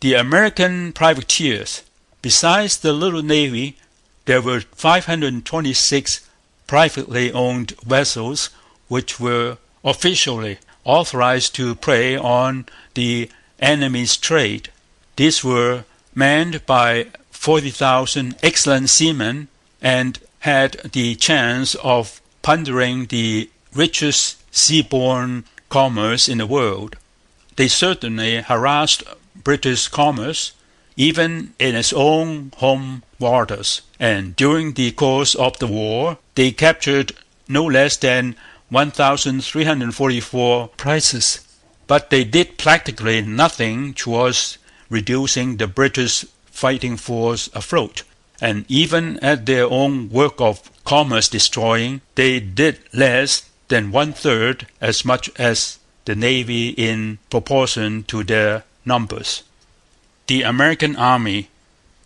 The American privateers. Besides the little navy, there were 526 privately owned vessels which were officially authorized to prey on the enemy's trade. These were manned by 40,000 excellent seamen, and had the chance of plundering the richest sea-borne commerce in the world. They certainly harassed British commerce, even in its own home waters; and during the course of the war they captured no less than 1344 prizes. But they did practically nothing towards reducing the British fighting force afloat; and even at their own work of commerce destroying they did less than one third as much as the Navy in proportion to their numbers. The American army.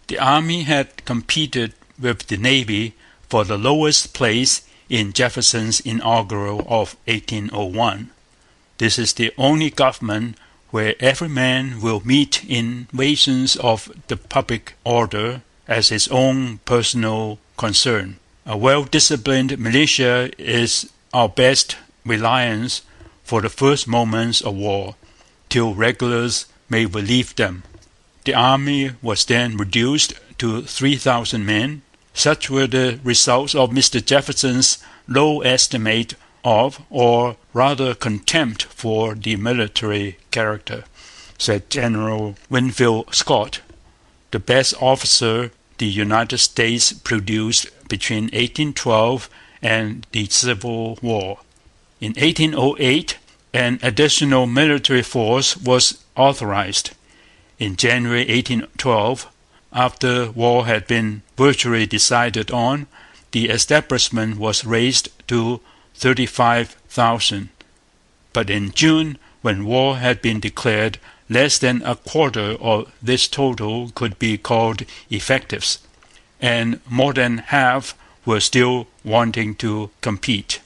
The army had competed with the Navy for the lowest place in Jefferson's inaugural of 1801. This is the only government where every man will meet in invasions of the public order as his own personal concern. A well disciplined militia is our best reliance for the first moments of war, till regulars may relieve them. The army was then reduced to three thousand men. Such were the results of Mr Jefferson's low estimate of, or rather contempt for, the military character, said General Winfield Scott, the best officer the United States produced between 1812 and the Civil War. In 1808 an additional military force was authorized. In January 1812, after war had been virtually decided on, the establishment was raised to 35,000. But in June, when war had been declared, less than a quarter of this total could be called effectives, and more than half were still wanting to compete.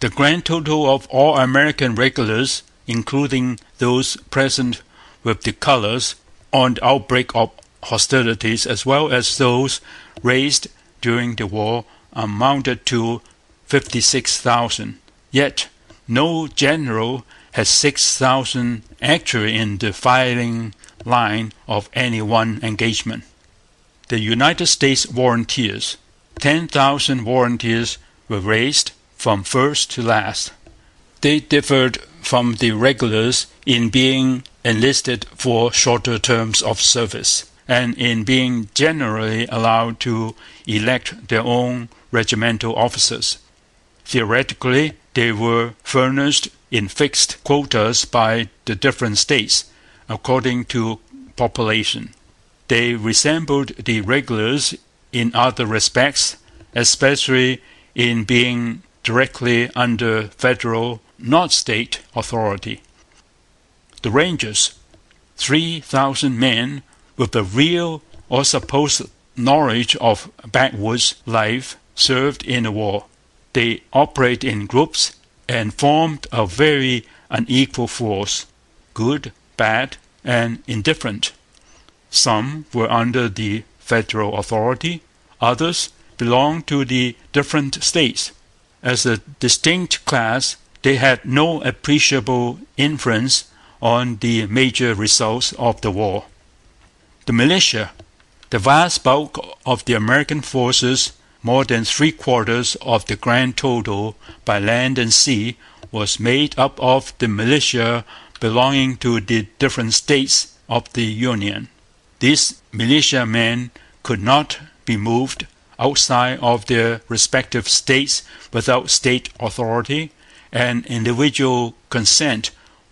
The grand total of all American regulars, including those present with the colours on the outbreak of hostilities as well as those raised during the war, amounted to 56,000. Yet no general had 6,000 actually in the firing line of any one engagement. The United States Volunteers. 10,000 volunteers were raised from first to last. They differed from the regulars in being enlisted for shorter terms of service, and in being generally allowed to elect their own regimental officers. Theoretically, they were furnished in fixed quotas by the different states, according to population. They resembled the regulars in other respects, especially in being directly under federal, not state, authority. The Rangers, three thousand men with a real or supposed knowledge of backwoods life, served in the war. They operate in groups and formed a very unequal force, good, bad, and indifferent. Some were under the federal authority, others belonged to the different states. As a distinct class, they had no appreciable influence on the major results of the war. The militia. The vast bulk of the American forces, more than three quarters of the grand total by land and sea, was made up of the militia belonging to the different states of the Union. These militia men could not be moved outside of their respective states without state authority, and individual consent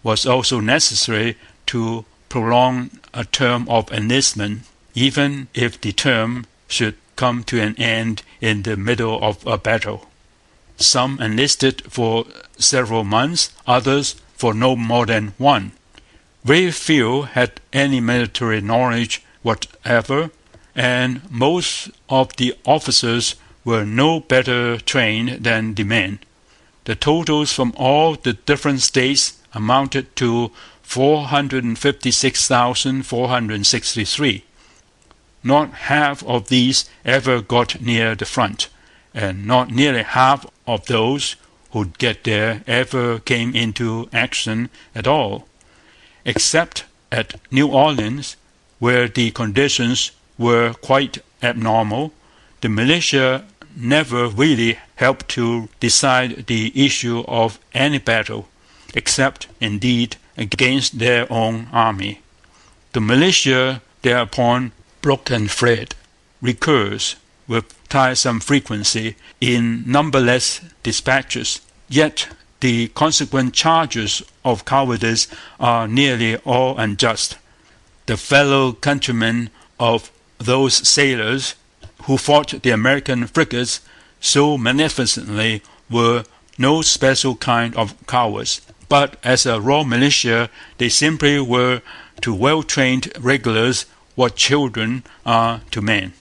was also necessary to prolong a term of enlistment, even if the term should come to an end in the middle of a battle. Some enlisted for several months, others for no more than one. Very few had any military knowledge whatever, and most of the officers were no better trained than the men. The totals from all the different states amounted to 456,463. Not half of these ever got near the front, and not nearly half of those who get there ever came into action at all, except at New Orleans, where the conditions were quite abnormal. The militia never really helped to decide the issue of any battle, except, indeed, against their own army. The militia thereupon broke and fled, recurs with tiresome frequency in numberless dispatches. Yet the consequent charges of cowardice are nearly all unjust. The fellow countrymen of those sailors who fought the American frigates so magnificently were no special kind of cowards, but as a raw militia they simply were to well-trained regulars what children are to men.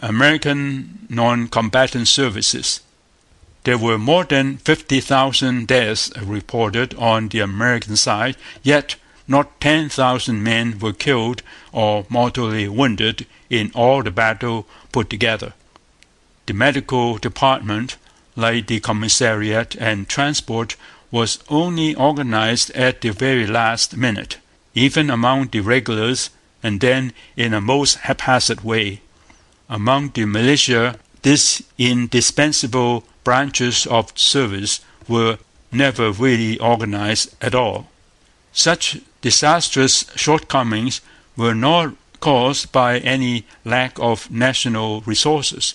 American non-combatant services. There were more than 50,000 deaths reported on the American side, yet not 10,000 men were killed or mortally wounded in all the battle put together. The medical department, like the commissariat and transport, was only organized at the very last minute, even among the regulars, and then in a most haphazard way. Among the militia, these indispensable branches of service were never really organized at all. Such disastrous shortcomings were not caused by any lack of national resources.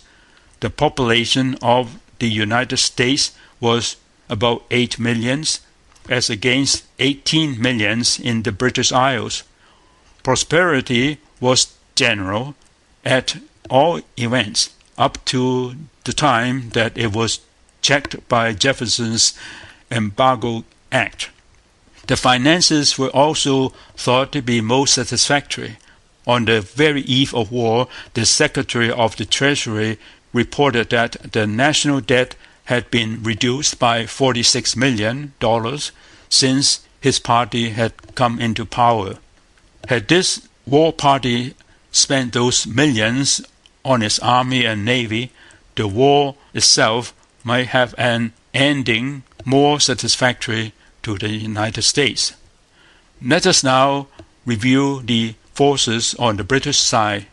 The population of the United States was about 8 millions, as against 18 millions in the British Isles. Prosperity was general, at all events, up to the time that it was checked by Jefferson's Embargo Act. The finances were also thought to be most satisfactory. On the very eve of war, the Secretary of the Treasury reported that the national debt had been reduced by $46 million since his party had come into power. Had this war party spent those millions on its army and navy, the war itself might have an ending more satisfactory to the United States. Let us now review the forces on the British side.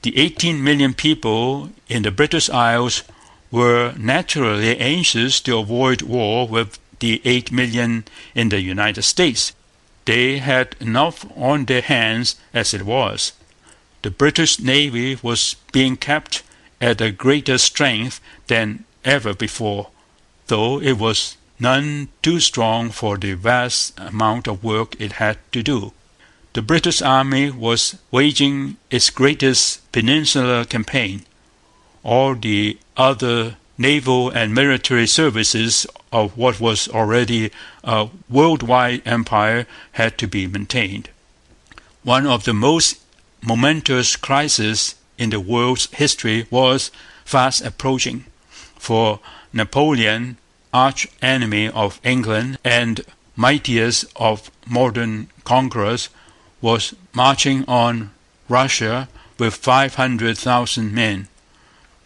The 18 million people in the British Isles were naturally anxious to avoid war with the 8 million in the United States. They had enough on their hands as it was. The British Navy was being kept at a greater strength than ever before, though it was none too strong for the vast amount of work it had to do. The British Army was waging its greatest peninsular campaign. All the other naval and military services of what was already a worldwide empire had to be maintained. One of the most momentous crises in the world's history was fast approaching, for Napoleon arch enemy of England and mightiest of modern conquerors, was marching on Russia with 500,000 men.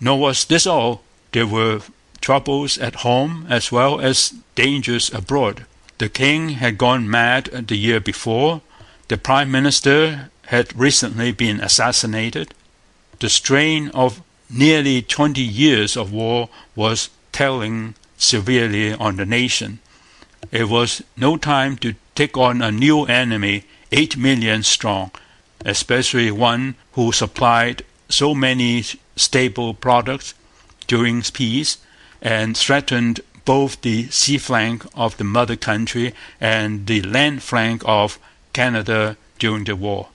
Nor was this all. There were troubles at home as well as dangers abroad. The king had gone mad the year before. The prime minister had recently been assassinated. The strain of nearly twenty years of war was telling severely on the nation. It was no time to take on a new enemy eight million strong, especially one who supplied so many staple products during peace and threatened both the sea flank of the mother country and the land flank of Canada during the war.